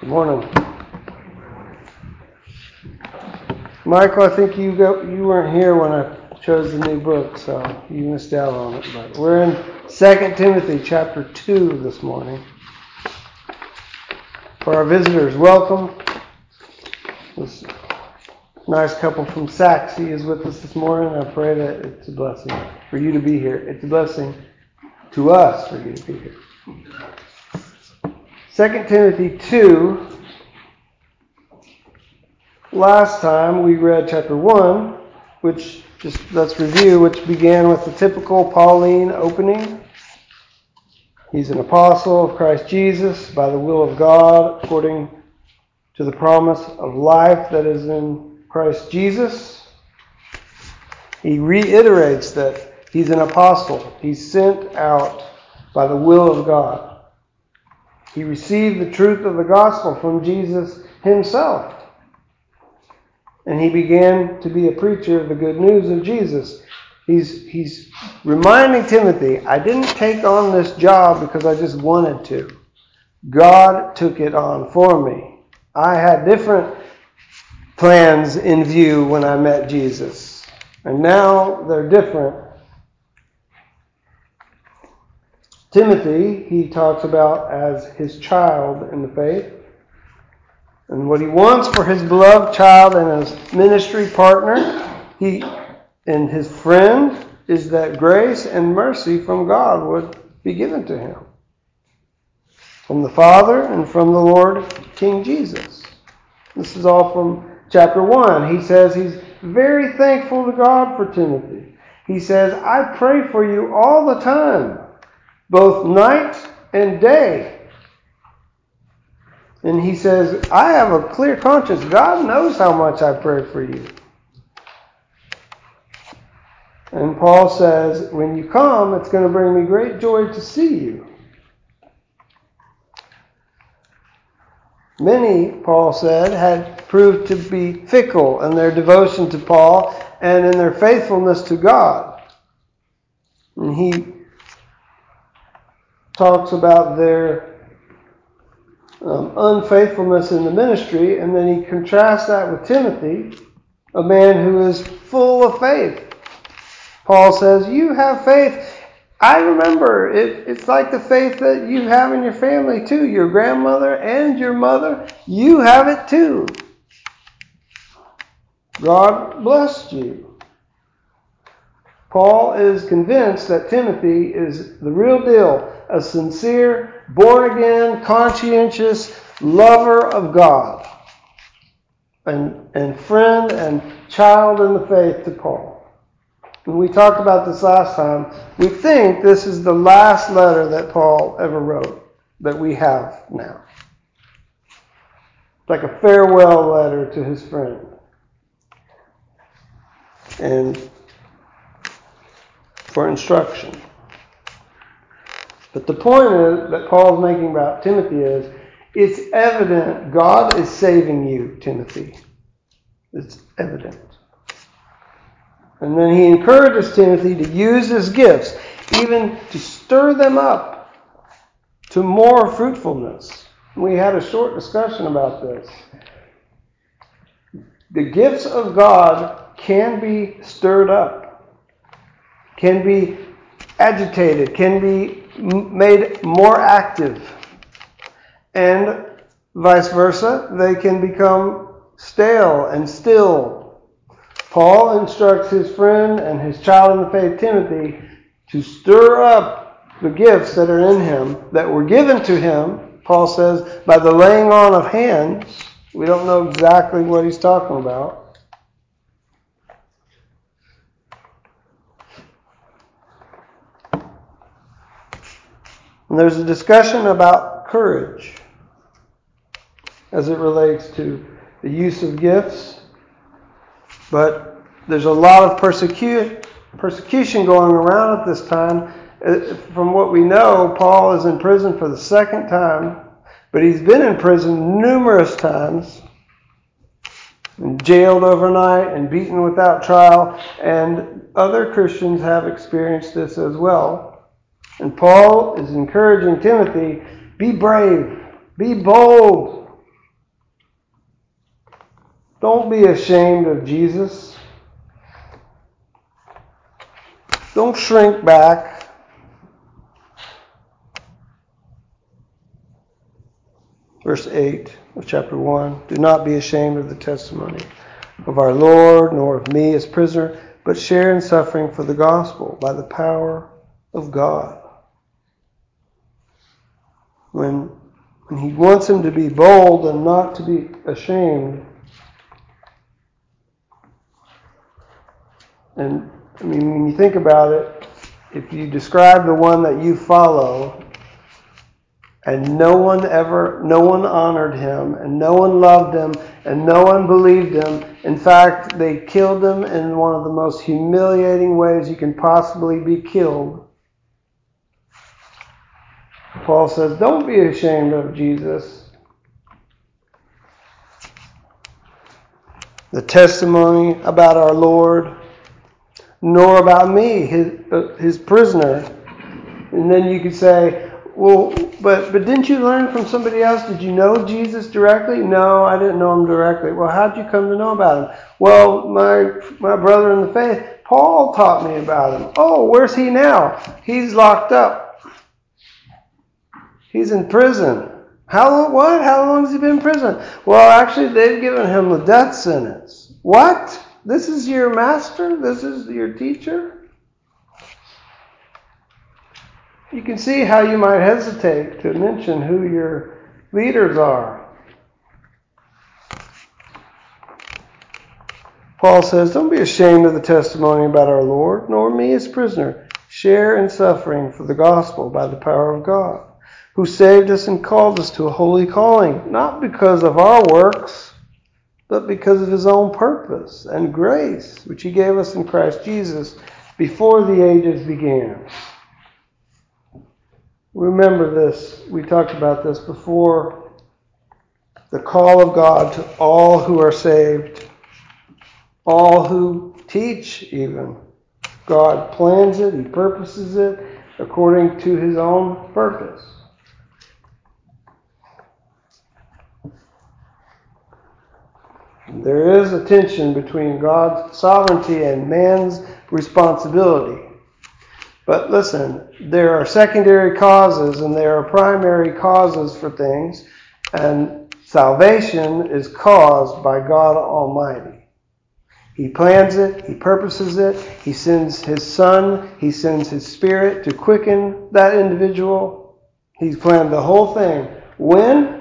Good morning. Michael, I think you go, you weren't here when I chose the new book, so you missed out on it. But we're in 2 Timothy chapter 2 this morning. For our visitors, welcome. This nice couple from Sachse is with us this morning. I pray that it's a blessing for you to be here. It's a blessing to us for you to be here. 2 Timothy 2. Last time we read chapter 1, which just let's review, which began with the typical Pauline opening. He's an apostle of Christ Jesus by the will of God, according to the promise of life that is in Christ Jesus. He reiterates that he's an apostle. He's sent out by the will of God. He received the truth of the gospel from Jesus himself. And he began to be a preacher of the good news of Jesus. He's, he's reminding Timothy, I didn't take on this job because I just wanted to. God took it on for me. I had different plans in view when I met Jesus. And now they're different Timothy, he talks about as his child in the faith. And what he wants for his beloved child and his ministry partner, he and his friend is that grace and mercy from God would be given to him. From the Father and from the Lord King Jesus. This is all from chapter 1. He says he's very thankful to God for Timothy. He says, I pray for you all the time both night and day. And he says, I have a clear conscience. God knows how much I pray for you. And Paul says, when you come, it's going to bring me great joy to see you. Many, Paul said, had proved to be fickle in their devotion to Paul and in their faithfulness to God. And he talks about their um, unfaithfulness in the ministry, and then he contrasts that with Timothy, a man who is full of faith. Paul says, You have faith. I remember it, it's like the faith that you have in your family too. Your grandmother and your mother, you have it too. God blessed you. Paul is convinced that Timothy is the real deal a sincere, born again, conscientious lover of God, and, and friend and child in the faith to Paul. When we talked about this last time, we think this is the last letter that Paul ever wrote that we have now. It's Like a farewell letter to his friend. And for instruction. But the point is that Paul's making about Timothy is it's evident God is saving you, Timothy. It's evident. And then he encourages Timothy to use his gifts, even to stir them up to more fruitfulness. We had a short discussion about this. The gifts of God can be stirred up, can be agitated, can be made more active. And vice versa, they can become stale and still. Paul instructs his friend and his child in the faith, Timothy, to stir up the gifts that are in him, that were given to him, Paul says, by the laying on of hands. We don't know exactly what he's talking about. And there's a discussion about courage as it relates to the use of gifts. But there's a lot of persecu- persecution going around at this time. Uh, from what we know, Paul is in prison for the second time, but he's been in prison numerous times, and jailed overnight and beaten without trial, and other Christians have experienced this as well. And Paul is encouraging Timothy be brave, be bold, Don't be ashamed of Jesus. Don't shrink back. Verse 8 of chapter 1 Do not be ashamed of the testimony of our Lord, nor of me as prisoner, but share in suffering for the gospel by the power of God. When, when he wants him to be bold and not to be ashamed, and I mean, when you think about it, if you describe the one that you follow, and no one ever, no one honored him, and no one loved him, and no one believed him. In fact, they killed him in one of the most humiliating ways you can possibly be killed. Paul says, Don't be ashamed of Jesus. The testimony about our Lord, nor about me, his, uh, his prisoner. And then you could say, well, but but didn't you learn from somebody else? Did you know Jesus directly? No, I didn't know him directly. Well, how did you come to know about him? Well, my my brother in the faith, Paul taught me about him. Oh, where's he now? He's locked up. He's in prison. How long? What? How long has he been in prison? Well, actually, they've given him the death sentence. What? This is your master? This is your teacher? You can see how you might hesitate to mention who your leaders are. Paul says, Don't be ashamed of the testimony about our Lord, nor me as prisoner. Share in suffering for the gospel by the power of God, who saved us and called us to a holy calling, not because of our works, but because of his own purpose and grace, which he gave us in Christ Jesus before the ages began. Remember this. We talked about this before. The call of God to all who are saved, all who teach, even. God plans it, He purposes it according to His own purpose. There is a tension between God's sovereignty and man's responsibility. But listen, there are secondary causes and there are primary causes for things, and salvation is caused by God Almighty. He plans it, He purposes it, He sends His Son, He sends His Spirit to quicken that individual. He's planned the whole thing. When?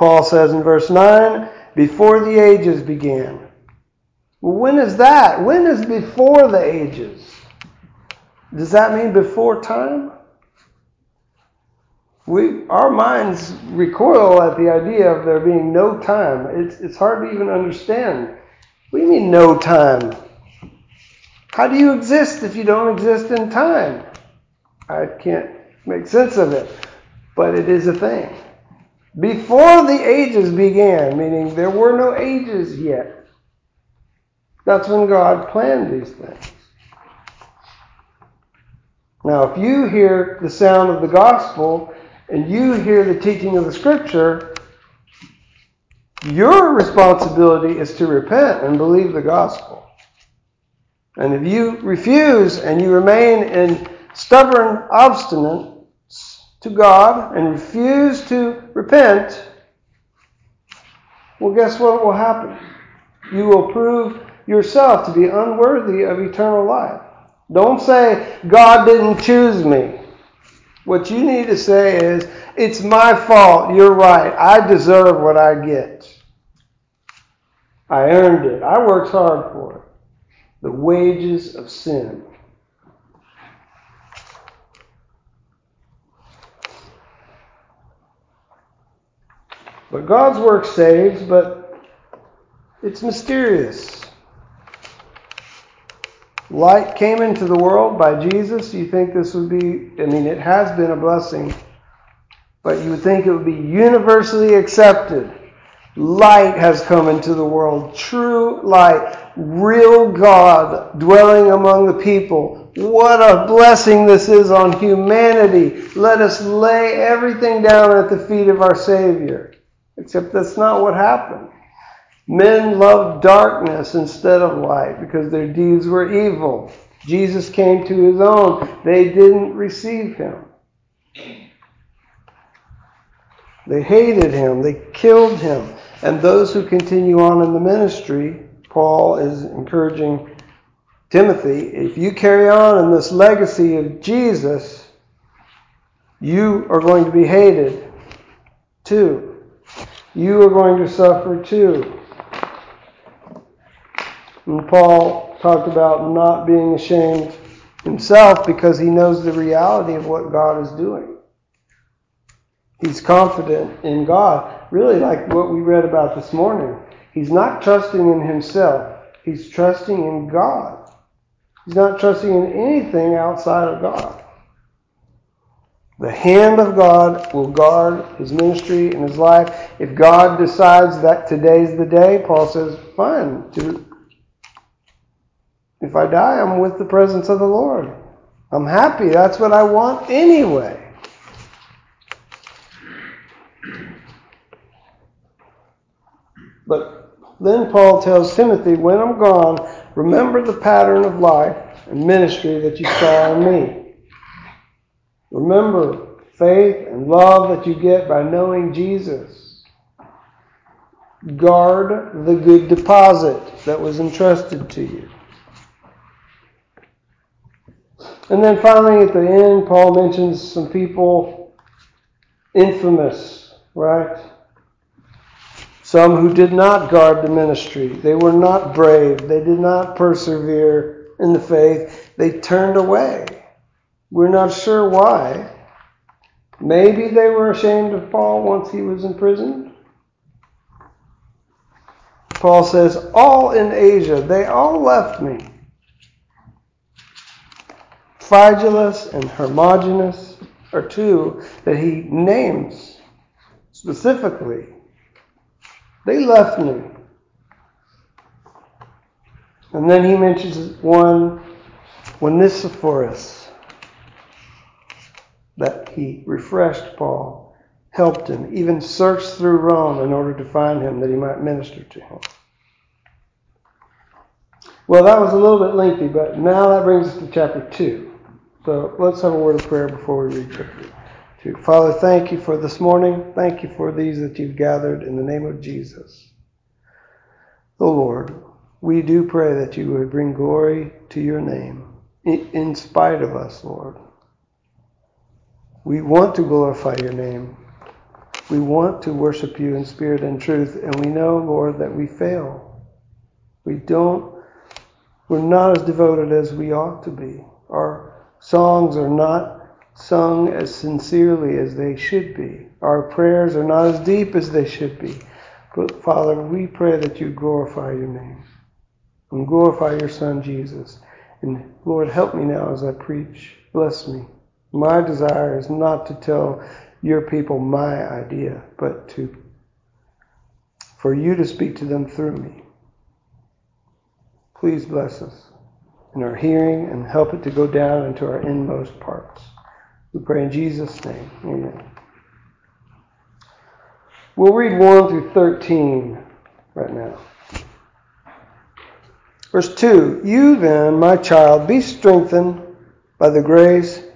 Paul says in verse 9, before the ages began. When is that? When is before the ages? Does that mean before time? We, our minds recoil at the idea of there being no time. It's, it's hard to even understand. You mean, no time? How do you exist if you don't exist in time? I can't make sense of it, but it is a thing. Before the ages began, meaning there were no ages yet, that's when God planned these things. Now, if you hear the sound of the gospel and you hear the teaching of the scripture, your responsibility is to repent and believe the gospel. And if you refuse and you remain in stubborn obstinance to God and refuse to repent, well, guess what will happen? You will prove yourself to be unworthy of eternal life. Don't say, God didn't choose me. What you need to say is, it's my fault. You're right. I deserve what I get. I earned it. I worked hard for it. The wages of sin. But God's work saves, but it's mysterious. Light came into the world by Jesus. You think this would be, I mean, it has been a blessing, but you would think it would be universally accepted. Light has come into the world. True light. Real God dwelling among the people. What a blessing this is on humanity. Let us lay everything down at the feet of our Savior. Except that's not what happened. Men loved darkness instead of light because their deeds were evil. Jesus came to his own. They didn't receive him. They hated him. They killed him. And those who continue on in the ministry, Paul is encouraging Timothy, if you carry on in this legacy of Jesus, you are going to be hated too. You are going to suffer too. And Paul talked about not being ashamed himself because he knows the reality of what God is doing. He's confident in God. Really, like what we read about this morning. He's not trusting in himself, he's trusting in God. He's not trusting in anything outside of God. The hand of God will guard his ministry and his life. If God decides that today's the day, Paul says, fine. If I die, I'm with the presence of the Lord. I'm happy. That's what I want anyway. But then Paul tells Timothy, when I'm gone, remember the pattern of life and ministry that you saw in me. Remember faith and love that you get by knowing Jesus. Guard the good deposit that was entrusted to you. And then finally, at the end, Paul mentions some people infamous, right? Some who did not guard the ministry. They were not brave. They did not persevere in the faith. They turned away. We're not sure why. Maybe they were ashamed of Paul once he was in prison. Paul says, All in Asia, they all left me. Phygelus and Hermogenes are two that he names specifically. They left me. And then he mentions one, Onesiphorus, that he refreshed Paul, helped him, even searched through Rome in order to find him that he might minister to him. Well, that was a little bit lengthy, but now that brings us to chapter 2. So let's have a word of prayer before we read chapter 2. Father, thank you for this morning. Thank you for these that you've gathered in the name of Jesus. Oh Lord, we do pray that you would bring glory to your name in spite of us, Lord. We want to glorify your name. We want to worship you in spirit and truth, and we know, Lord, that we fail. We don't, we're not as devoted as we ought to be. Our songs are not sung as sincerely as they should be. Our prayers are not as deep as they should be. But Father, we pray that you glorify your name and glorify your Son Jesus. And Lord, help me now as I preach. Bless me. My desire is not to tell your people my idea, but to for you to speak to them through me. Please bless us in our hearing and help it to go down into our inmost parts. We pray in Jesus' name. Amen. We'll read 1 through 13 right now. Verse 2 You then, my child, be strengthened by the grace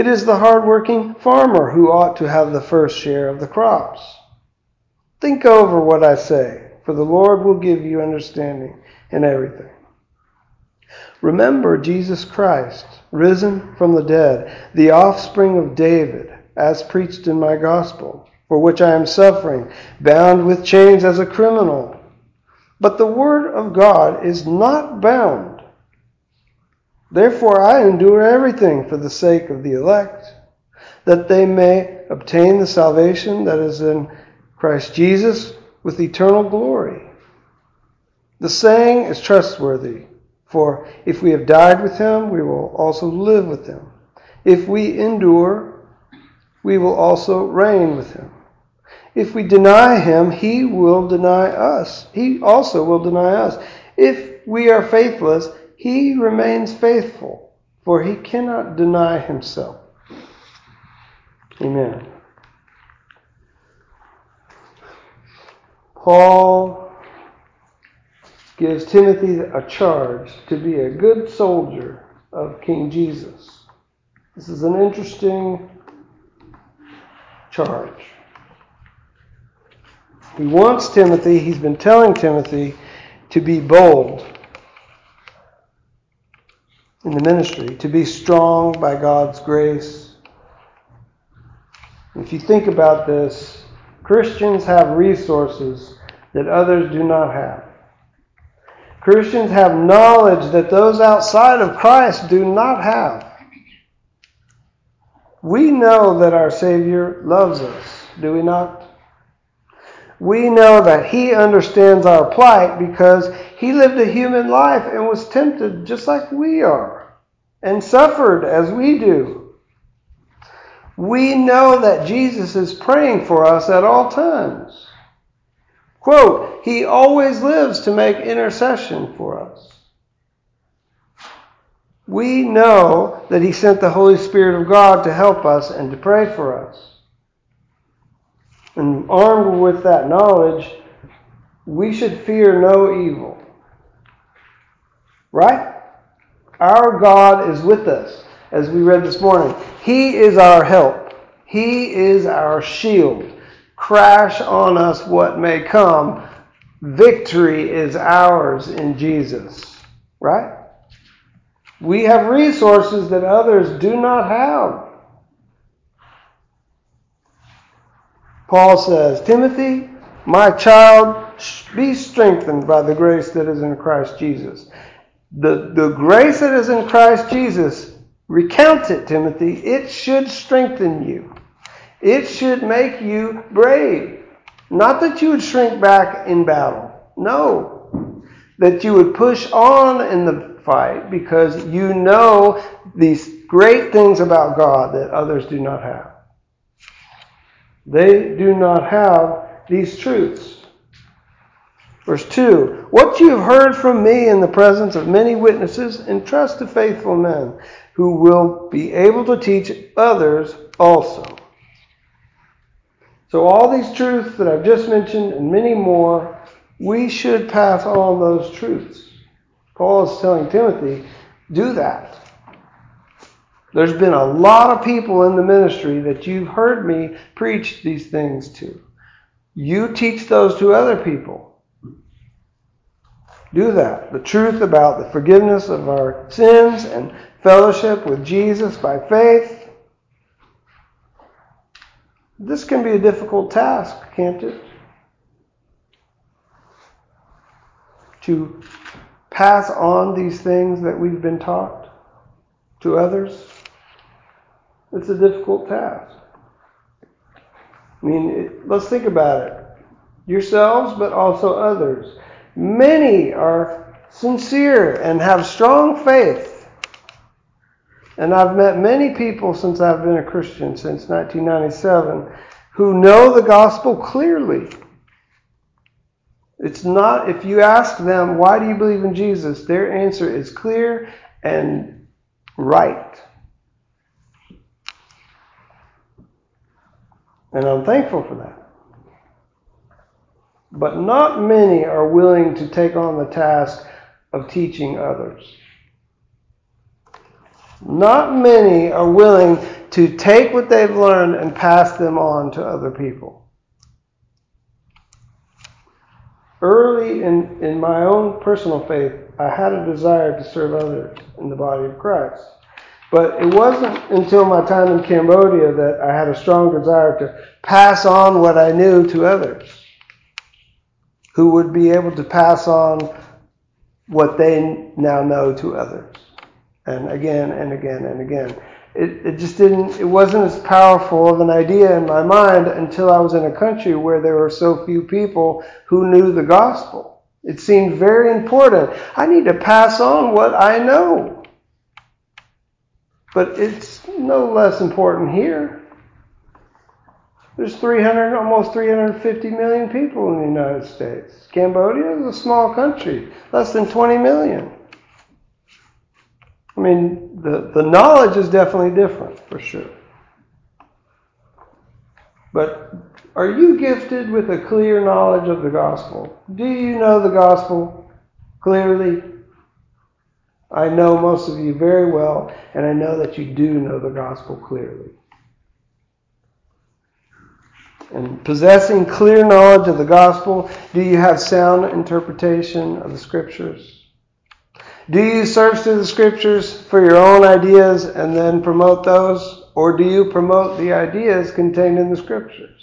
It is the hard-working farmer who ought to have the first share of the crops. Think over what I say, for the Lord will give you understanding in everything. Remember Jesus Christ, risen from the dead, the offspring of David as preached in my gospel, for which I am suffering, bound with chains as a criminal. But the word of God is not bound. Therefore I endure everything for the sake of the elect, that they may obtain the salvation that is in Christ Jesus with eternal glory. The saying is trustworthy, for if we have died with him, we will also live with him. If we endure, we will also reign with him. If we deny him, he will deny us. He also will deny us. If we are faithless, he remains faithful, for he cannot deny himself. Amen. Paul gives Timothy a charge to be a good soldier of King Jesus. This is an interesting charge. He wants Timothy, he's been telling Timothy to be bold in the ministry, to be strong by God's grace. If you think about this, Christians have resources that others do not have. Christians have knowledge that those outside of Christ do not have. We know that our Savior loves us, do we not? We know that He understands our plight because He lived a human life and was tempted just like we are and suffered as we do. We know that Jesus is praying for us at all times. Quote, He always lives to make intercession for us. We know that He sent the Holy Spirit of God to help us and to pray for us. And armed with that knowledge, we should fear no evil. Right? Our God is with us, as we read this morning. He is our help, He is our shield. Crash on us what may come. Victory is ours in Jesus. Right? We have resources that others do not have. Paul says, Timothy, my child, be strengthened by the grace that is in Christ Jesus. The, the grace that is in Christ Jesus, recount it, Timothy. It should strengthen you. It should make you brave. Not that you would shrink back in battle. No. That you would push on in the fight because you know these great things about God that others do not have. They do not have these truths. Verse 2 What you have heard from me in the presence of many witnesses, entrust to faithful men who will be able to teach others also. So, all these truths that I've just mentioned and many more, we should pass on those truths. Paul is telling Timothy, do that. There's been a lot of people in the ministry that you've heard me preach these things to. You teach those to other people. Do that. The truth about the forgiveness of our sins and fellowship with Jesus by faith. This can be a difficult task, can't it? To pass on these things that we've been taught to others. It's a difficult task. I mean, it, let's think about it. Yourselves, but also others. Many are sincere and have strong faith. And I've met many people since I've been a Christian, since 1997, who know the gospel clearly. It's not, if you ask them, why do you believe in Jesus? Their answer is clear and right. And I'm thankful for that. But not many are willing to take on the task of teaching others. Not many are willing to take what they've learned and pass them on to other people. Early in, in my own personal faith, I had a desire to serve others in the body of Christ. But it wasn't until my time in Cambodia that I had a strong desire to pass on what I knew to others who would be able to pass on what they now know to others. And again and again and again. It, it just didn't, it wasn't as powerful of an idea in my mind until I was in a country where there were so few people who knew the gospel. It seemed very important. I need to pass on what I know. But it's no less important here. There's 300, almost 350 million people in the United States. Cambodia is a small country, less than 20 million. I mean, the, the knowledge is definitely different, for sure. But are you gifted with a clear knowledge of the gospel? Do you know the gospel clearly? I know most of you very well, and I know that you do know the gospel clearly. And possessing clear knowledge of the gospel, do you have sound interpretation of the scriptures? Do you search through the scriptures for your own ideas and then promote those? Or do you promote the ideas contained in the scriptures?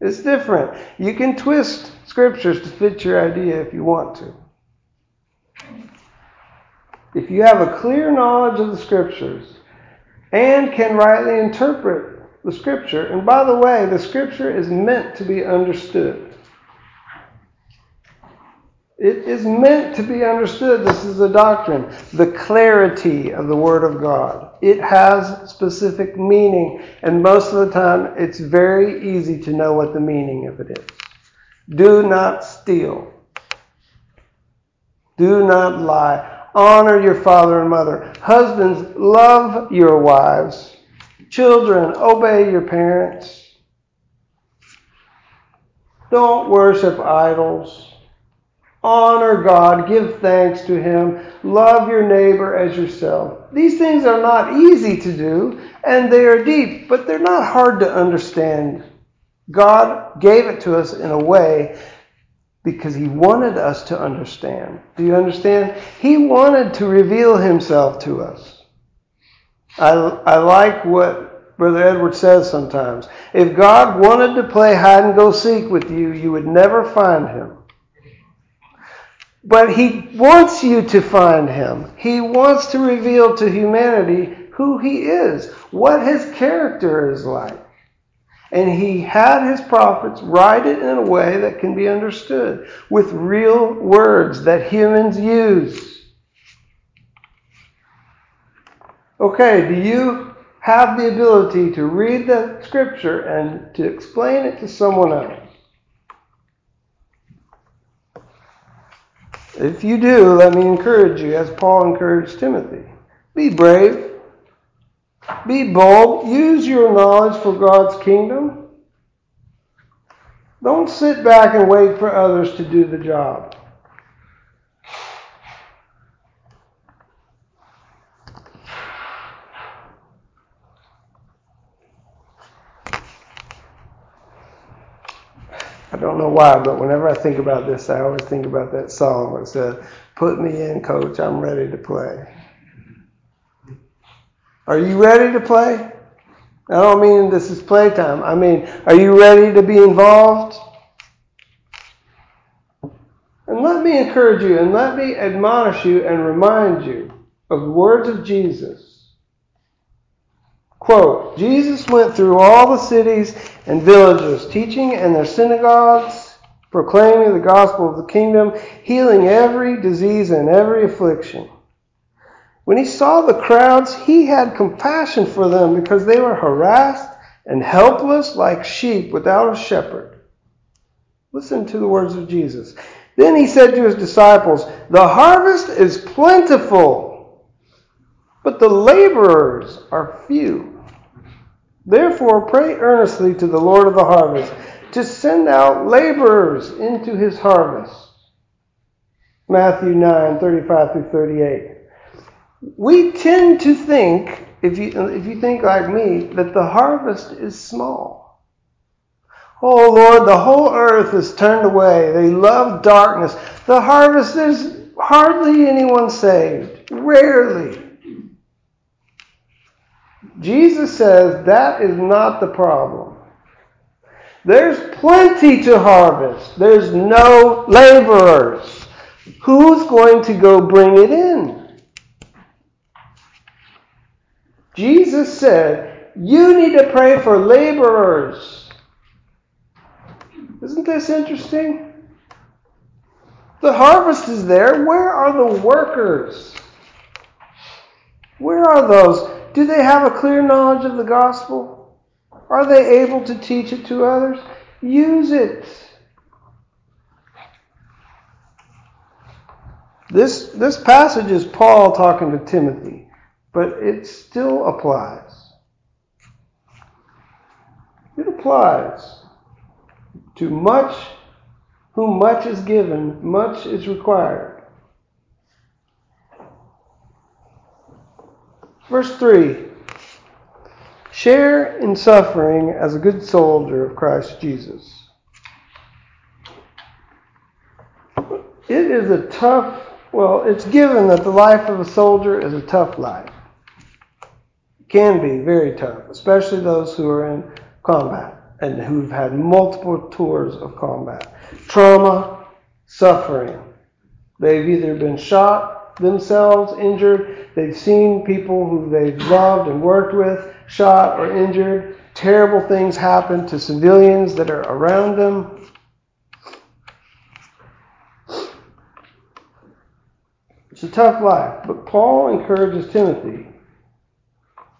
It's different. You can twist scriptures to fit your idea if you want to. If you have a clear knowledge of the scriptures and can rightly interpret the scripture, and by the way, the scripture is meant to be understood. It is meant to be understood. This is a doctrine. The clarity of the Word of God. It has specific meaning, and most of the time it's very easy to know what the meaning of it is. Do not steal. Do not lie. Honor your father and mother. Husbands, love your wives. Children, obey your parents. Don't worship idols. Honor God, give thanks to Him, love your neighbor as yourself. These things are not easy to do, and they are deep, but they're not hard to understand. God gave it to us in a way because He wanted us to understand. Do you understand? He wanted to reveal Himself to us. I, I like what Brother Edward says sometimes. If God wanted to play hide and go seek with you, you would never find Him. But he wants you to find him. He wants to reveal to humanity who he is, what his character is like. And he had his prophets write it in a way that can be understood with real words that humans use. Okay, do you have the ability to read the scripture and to explain it to someone else? If you do, let me encourage you, as Paul encouraged Timothy. Be brave. Be bold. Use your knowledge for God's kingdom. Don't sit back and wait for others to do the job. I don't know why, but whenever I think about this, I always think about that song that said, Put me in, coach, I'm ready to play. Are you ready to play? I don't mean this is playtime. I mean, are you ready to be involved? And let me encourage you and let me admonish you and remind you of the words of Jesus Quote, Jesus went through all the cities and villages, teaching in their synagogues, proclaiming the gospel of the kingdom, healing every disease and every affliction. When he saw the crowds, he had compassion for them because they were harassed and helpless like sheep without a shepherd. Listen to the words of Jesus. Then he said to his disciples, The harvest is plentiful, but the laborers are few. Therefore, pray earnestly to the Lord of the harvest to send out laborers into his harvest. Matthew 9, 35 through 38. We tend to think, if you, if you think like me, that the harvest is small. Oh Lord, the whole earth is turned away. They love darkness. The harvest, there's hardly anyone saved. Rarely. Jesus says that is not the problem. There's plenty to harvest. There's no laborers. Who's going to go bring it in? Jesus said, You need to pray for laborers. Isn't this interesting? The harvest is there. Where are the workers? Where are those? Do they have a clear knowledge of the gospel? Are they able to teach it to others? Use it. This, this passage is Paul talking to Timothy, but it still applies. It applies to much whom much is given, much is required. Verse 3 Share in suffering as a good soldier of Christ Jesus. It is a tough, well, it's given that the life of a soldier is a tough life. Can be very tough, especially those who are in combat and who've had multiple tours of combat. Trauma, suffering. They've either been shot themselves, injured, they've seen people who they've loved and worked with shot or injured. Terrible things happen to civilians that are around them. It's a tough life, but Paul encourages Timothy,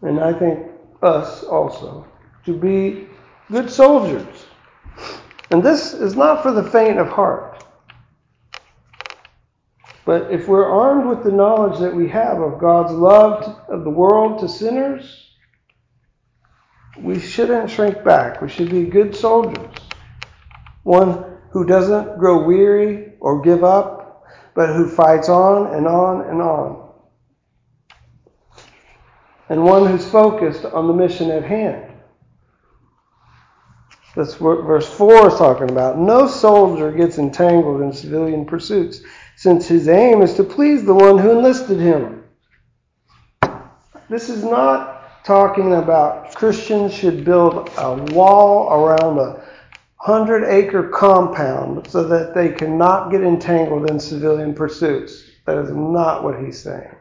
and I think us also, to be good soldiers. And this is not for the faint of heart. But if we're armed with the knowledge that we have of God's love of the world to sinners, we shouldn't shrink back. We should be good soldiers. One who doesn't grow weary or give up, but who fights on and on and on. And one who's focused on the mission at hand. That's what verse 4 is talking about. No soldier gets entangled in civilian pursuits, since his aim is to please the one who enlisted him. This is not talking about Christians should build a wall around a hundred acre compound so that they cannot get entangled in civilian pursuits. That is not what he's saying.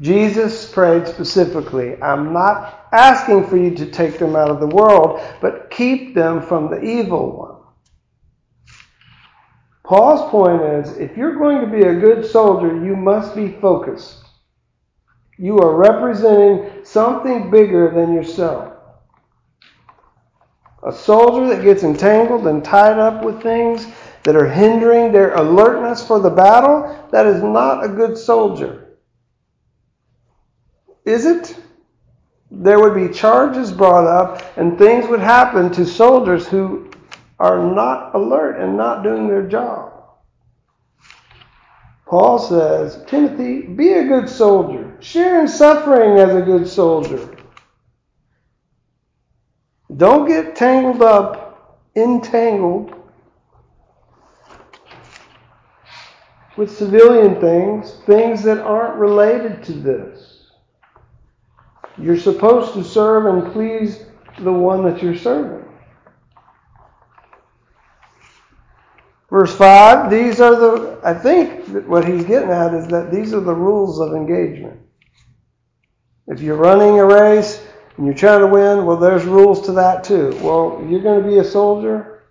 Jesus prayed specifically, I'm not asking for you to take them out of the world, but keep them from the evil one. Paul's point is if you're going to be a good soldier, you must be focused. You are representing something bigger than yourself. A soldier that gets entangled and tied up with things that are hindering their alertness for the battle, that is not a good soldier. Is it? There would be charges brought up and things would happen to soldiers who are not alert and not doing their job. Paul says, Timothy, be a good soldier. Share in suffering as a good soldier. Don't get tangled up, entangled with civilian things, things that aren't related to this. You're supposed to serve and please the one that you're serving. Verse 5, these are the, I think what he's getting at is that these are the rules of engagement. If you're running a race and you're trying to win, well, there's rules to that too. Well, you're going to be a soldier.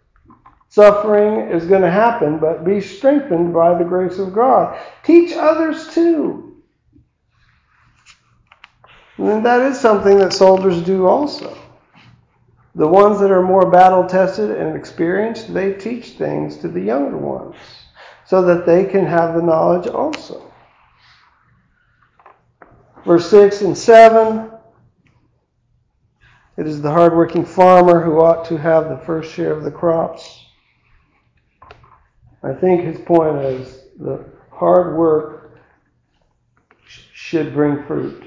Suffering is going to happen, but be strengthened by the grace of God. Teach others too. And that is something that soldiers do also. The ones that are more battle tested and experienced, they teach things to the younger ones so that they can have the knowledge also. Verse 6 and 7 it is the hardworking farmer who ought to have the first share of the crops. I think his point is the hard work should bring fruit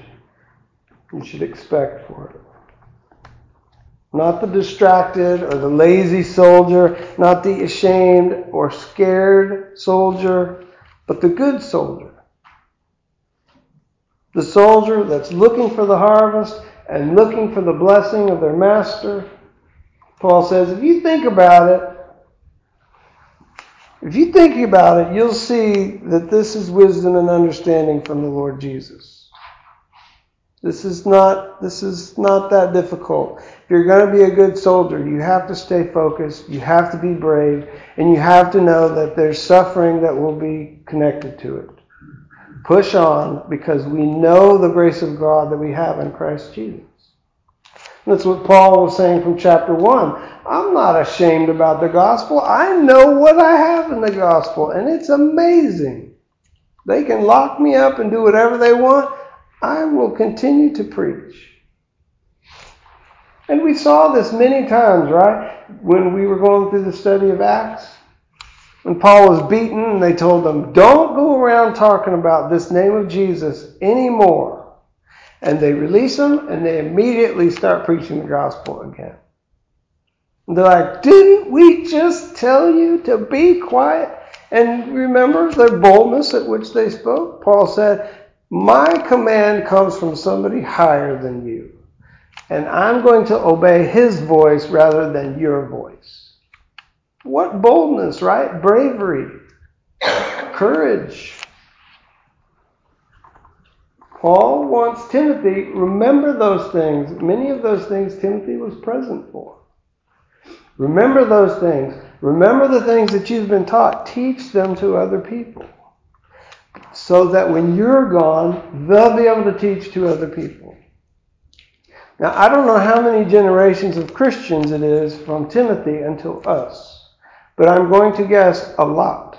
you should expect for it. Not the distracted or the lazy soldier, not the ashamed or scared soldier, but the good soldier. The soldier that's looking for the harvest and looking for the blessing of their master. Paul says, if you think about it, if you think about it, you'll see that this is wisdom and understanding from the Lord Jesus. This is not this is not that difficult. If you're going to be a good soldier, you have to stay focused, you have to be brave, and you have to know that there's suffering that will be connected to it. Push on because we know the grace of God that we have in Christ Jesus. That's what Paul was saying from chapter 1. I'm not ashamed about the gospel. I know what I have in the gospel, and it's amazing. They can lock me up and do whatever they want. I will continue to preach. And we saw this many times, right? When we were going through the study of Acts. When Paul was beaten, they told him, Don't go around talking about this name of Jesus anymore. And they release him and they immediately start preaching the gospel again. And they're like, Didn't we just tell you to be quiet? And remember the boldness at which they spoke? Paul said, My command comes from somebody higher than you. And I'm going to obey his voice rather than your voice. What boldness, right? Bravery, courage. Paul wants Timothy, remember those things. Many of those things Timothy was present for. Remember those things. Remember the things that you've been taught. Teach them to other people. So that when you're gone, they'll be able to teach to other people. Now, I don't know how many generations of Christians it is from Timothy until us, but I'm going to guess a lot.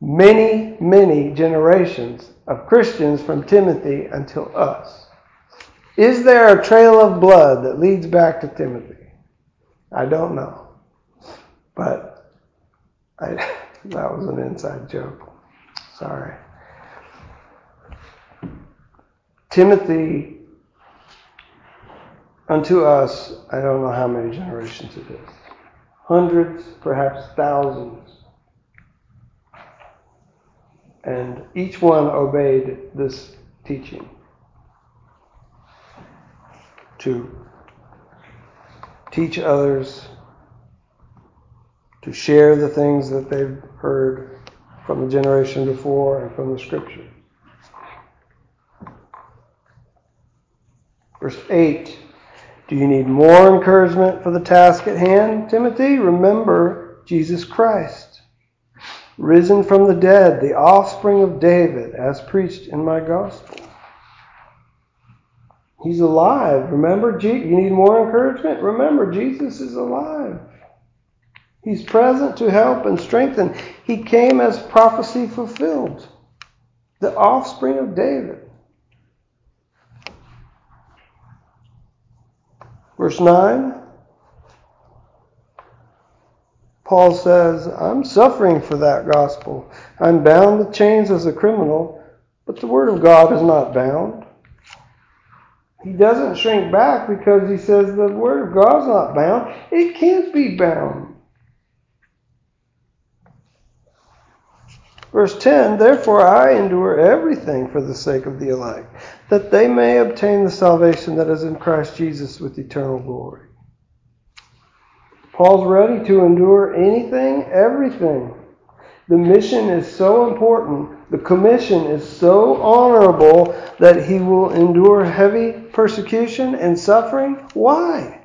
Many, many generations of Christians from Timothy until us. Is there a trail of blood that leads back to Timothy? I don't know. But I, that was an inside joke. Sorry. Timothy, unto us, I don't know how many generations it is. Hundreds, perhaps thousands. And each one obeyed this teaching to teach others, to share the things that they've heard from the generation before and from the scripture. Verse 8 Do you need more encouragement for the task at hand, Timothy? Remember Jesus Christ, risen from the dead, the offspring of David, as preached in my gospel. He's alive. Remember, you need more encouragement? Remember, Jesus is alive. He's present to help and strengthen. He came as prophecy fulfilled, the offspring of David. Verse 9 Paul says, I'm suffering for that gospel. I'm bound with chains as a criminal, but the word of God is not bound. He doesn't shrink back because he says the word of God's not bound. It can't be bound. Verse 10 Therefore I endure everything for the sake of the elect, that they may obtain the salvation that is in Christ Jesus with eternal glory. Paul's ready to endure anything, everything. The mission is so important, the commission is so honorable that he will endure heavy persecution and suffering. Why?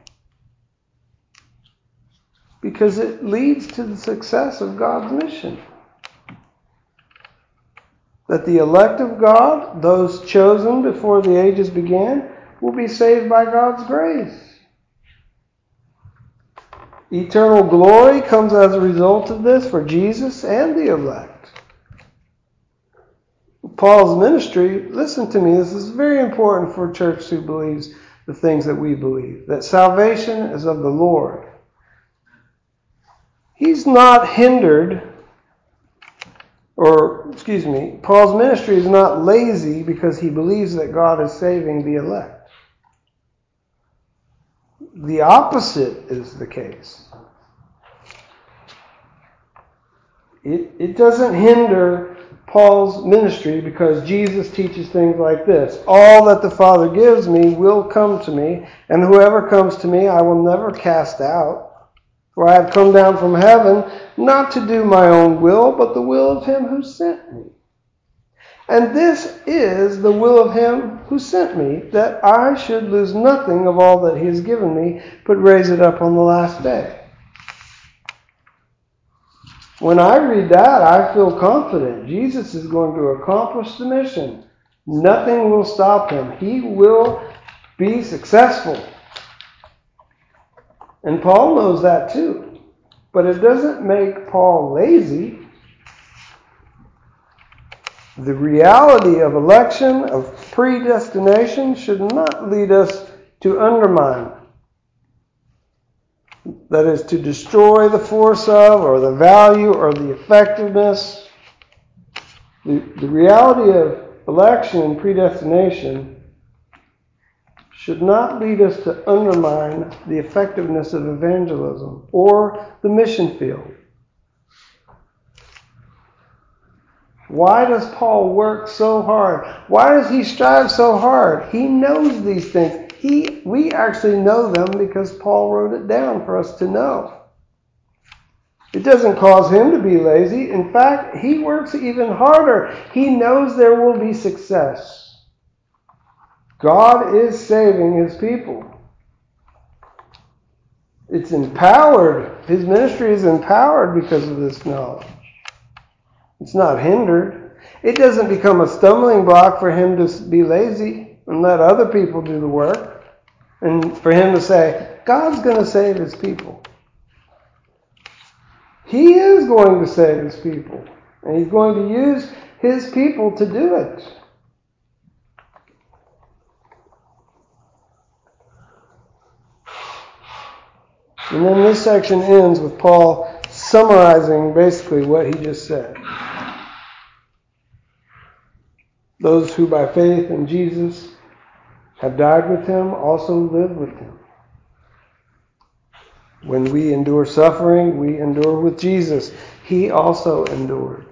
Because it leads to the success of God's mission that the elect of God, those chosen before the ages began, will be saved by God's grace. Eternal glory comes as a result of this for Jesus and the elect. Paul's ministry, listen to me, this is very important for a church who believes the things that we believe that salvation is of the Lord. He's not hindered or excuse me, Paul's ministry is not lazy because he believes that God is saving the elect. The opposite is the case. It, it doesn't hinder Paul's ministry because Jesus teaches things like this All that the Father gives me will come to me, and whoever comes to me I will never cast out. For I have come down from heaven not to do my own will, but the will of him who sent me. And this is the will of him who sent me, that I should lose nothing of all that he has given me, but raise it up on the last day. When I read that, I feel confident. Jesus is going to accomplish the mission. Nothing will stop him. He will be successful. And Paul knows that too. But it doesn't make Paul lazy. The reality of election, of predestination, should not lead us to undermine. That is, to destroy the force of, or the value, or the effectiveness. The, the reality of election and predestination should not lead us to undermine the effectiveness of evangelism or the mission field. Why does Paul work so hard? Why does he strive so hard? He knows these things. He, we actually know them because Paul wrote it down for us to know. It doesn't cause him to be lazy. In fact, he works even harder. He knows there will be success. God is saving his people. It's empowered. His ministry is empowered because of this knowledge. It's not hindered. It doesn't become a stumbling block for him to be lazy and let other people do the work. And for him to say, God's going to save his people. He is going to save his people. And he's going to use his people to do it. And then this section ends with Paul summarizing basically what he just said. Those who by faith in Jesus have died with him also live with him. When we endure suffering, we endure with Jesus. He also endured.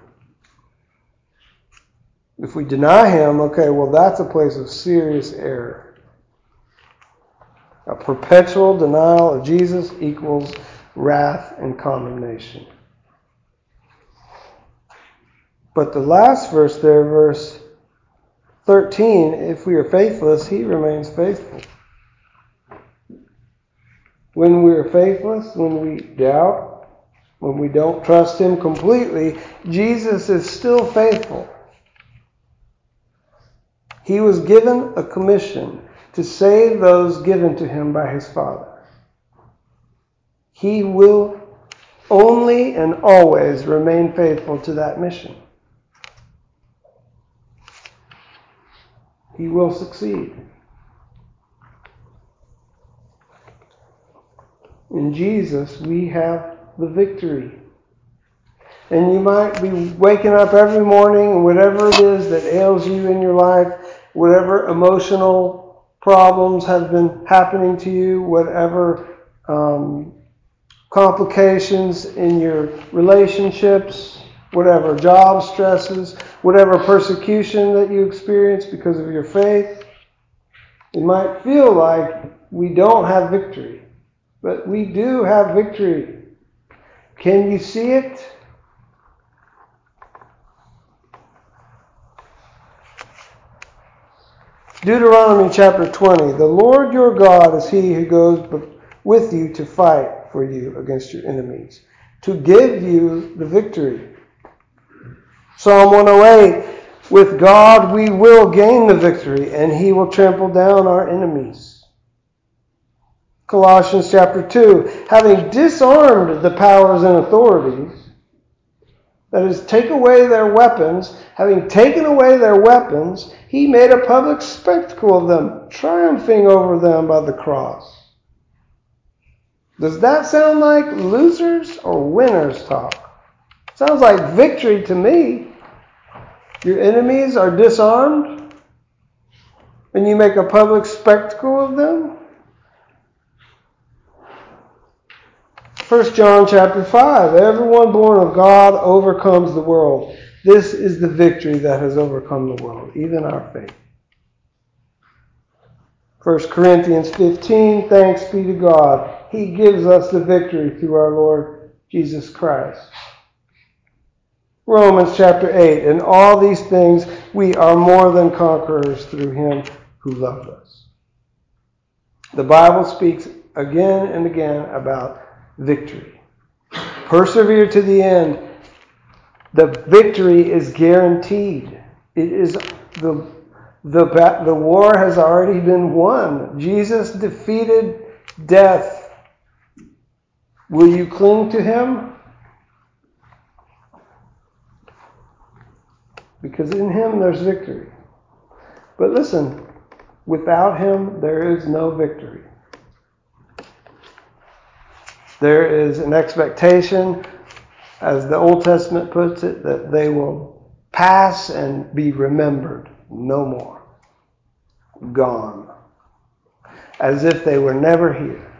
If we deny him, okay, well, that's a place of serious error. A perpetual denial of Jesus equals wrath and condemnation. But the last verse there, verse 13, if we are faithless, he remains faithful. When we are faithless, when we doubt, when we don't trust him completely, Jesus is still faithful. He was given a commission to save those given to him by his Father. He will only and always remain faithful to that mission. he will succeed. In Jesus, we have the victory. And you might be waking up every morning, whatever it is that ails you in your life, whatever emotional problems have been happening to you, whatever um, complications in your relationships, whatever job stresses, whatever persecution that you experience because of your faith. It might feel like we don't have victory, but we do have victory. Can you see it? Deuteronomy chapter 20 The Lord your God is he who goes with you to fight for you against your enemies, to give you the victory. Psalm 108 With God we will gain the victory, and he will trample down our enemies. Colossians chapter 2 Having disarmed the powers and authorities, that is, take away their weapons, having taken away their weapons, he made a public spectacle of them, triumphing over them by the cross. Does that sound like losers or winners talk? Sounds like victory to me. Your enemies are disarmed, and you make a public spectacle of them. 1 John chapter 5 Everyone born of God overcomes the world. This is the victory that has overcome the world, even our faith. 1 Corinthians 15 Thanks be to God. He gives us the victory through our Lord Jesus Christ. Romans chapter 8. In all these things, we are more than conquerors through him who loved us. The Bible speaks again and again about victory. Persevere to the end. The victory is guaranteed. It is the, the, the war has already been won. Jesus defeated death. Will you cling to him? Because in him there's victory. But listen, without him there is no victory. There is an expectation, as the Old Testament puts it, that they will pass and be remembered no more. Gone. As if they were never here.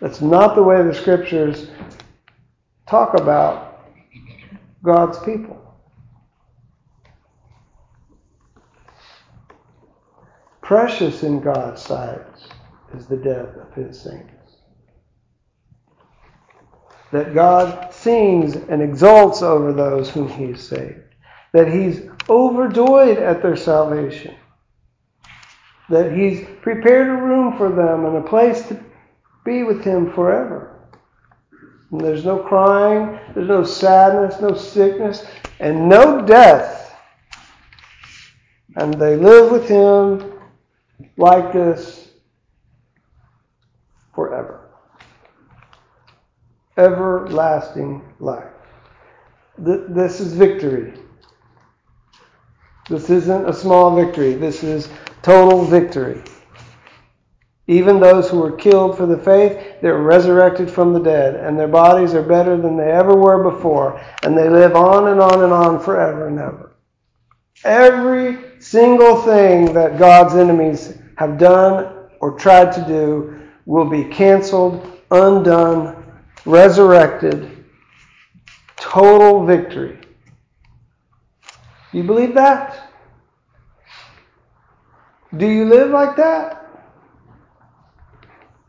That's not the way the scriptures talk about God's people. Precious in God's sight is the death of his saints that God sings and exults over those whom He has saved, that He's overjoyed at their salvation, that He's prepared a room for them and a place to be with Him forever. And there's no crying, there's no sadness, no sickness, and no death. And they live with Him like this forever everlasting life. This is victory. This isn't a small victory. This is total victory. Even those who were killed for the faith, they're resurrected from the dead, and their bodies are better than they ever were before, and they live on and on and on forever and ever. Every single thing that God's enemies have done or tried to do will be canceled, undone, resurrected, total victory. Do You believe that? Do you live like that?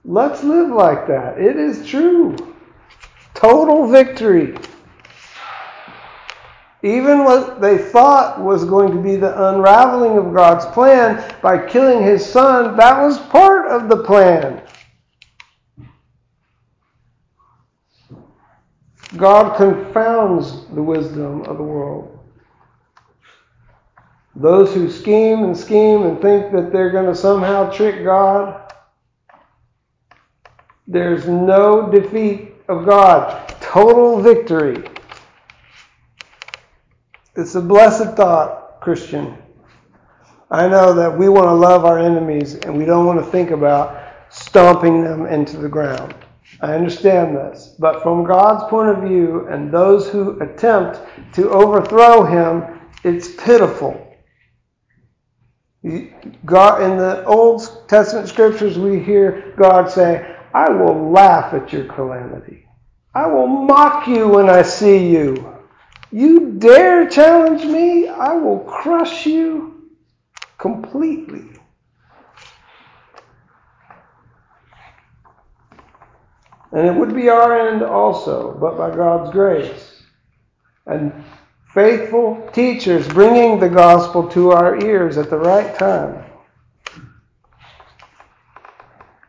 Let's live like that. It is true. Total victory. Even what they thought was going to be the unraveling of God's plan by killing his son, that was part of the plan. God confounds the wisdom of the world. Those who scheme and scheme and think that they're going to somehow trick God, there's no defeat of God. Total victory. It's a blessed thought, Christian. I know that we want to love our enemies and we don't want to think about stomping them into the ground. I understand this. But from God's point of view and those who attempt to overthrow him, it's pitiful. God, in the Old Testament scriptures, we hear God say, I will laugh at your calamity. I will mock you when I see you. You dare challenge me? I will crush you completely. And it would be our end also, but by God's grace. And faithful teachers bringing the gospel to our ears at the right time.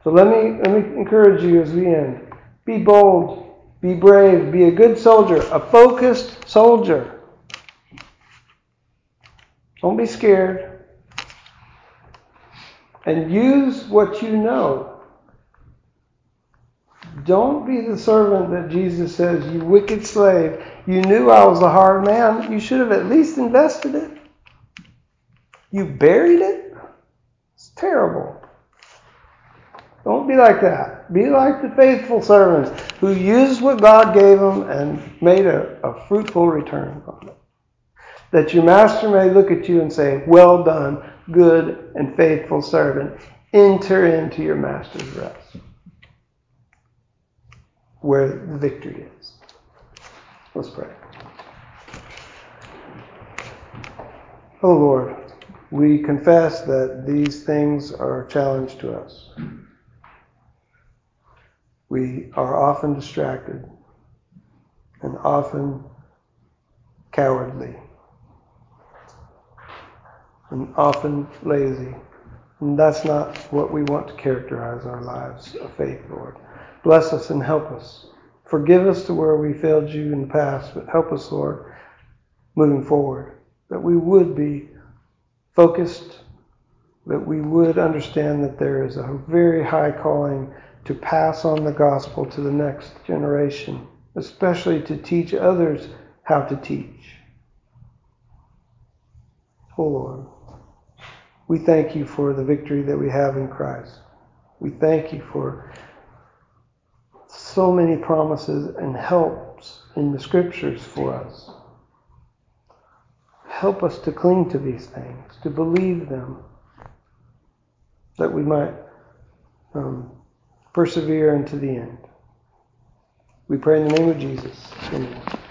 So let me, let me encourage you as we end. Be bold, be brave, be a good soldier, a focused soldier. Don't be scared. And use what you know don't be the servant that Jesus says, You wicked slave. You knew I was a hard man. You should have at least invested it. You buried it? It's terrible. Don't be like that. Be like the faithful servants who used what God gave them and made a, a fruitful return on it. That your master may look at you and say, Well done, good and faithful servant. Enter into your master's rest where the victory is. Let's pray. Oh Lord, we confess that these things are a challenge to us. We are often distracted and often cowardly. and often lazy. And that's not what we want to characterize our lives of faith, Lord. Bless us and help us. Forgive us to where we failed you in the past, but help us, Lord, moving forward. That we would be focused, that we would understand that there is a very high calling to pass on the gospel to the next generation, especially to teach others how to teach. Oh Lord, we thank you for the victory that we have in Christ. We thank you for so many promises and helps in the scriptures for us. Help us to cling to these things, to believe them, that we might um, persevere unto the end. We pray in the name of Jesus. Amen.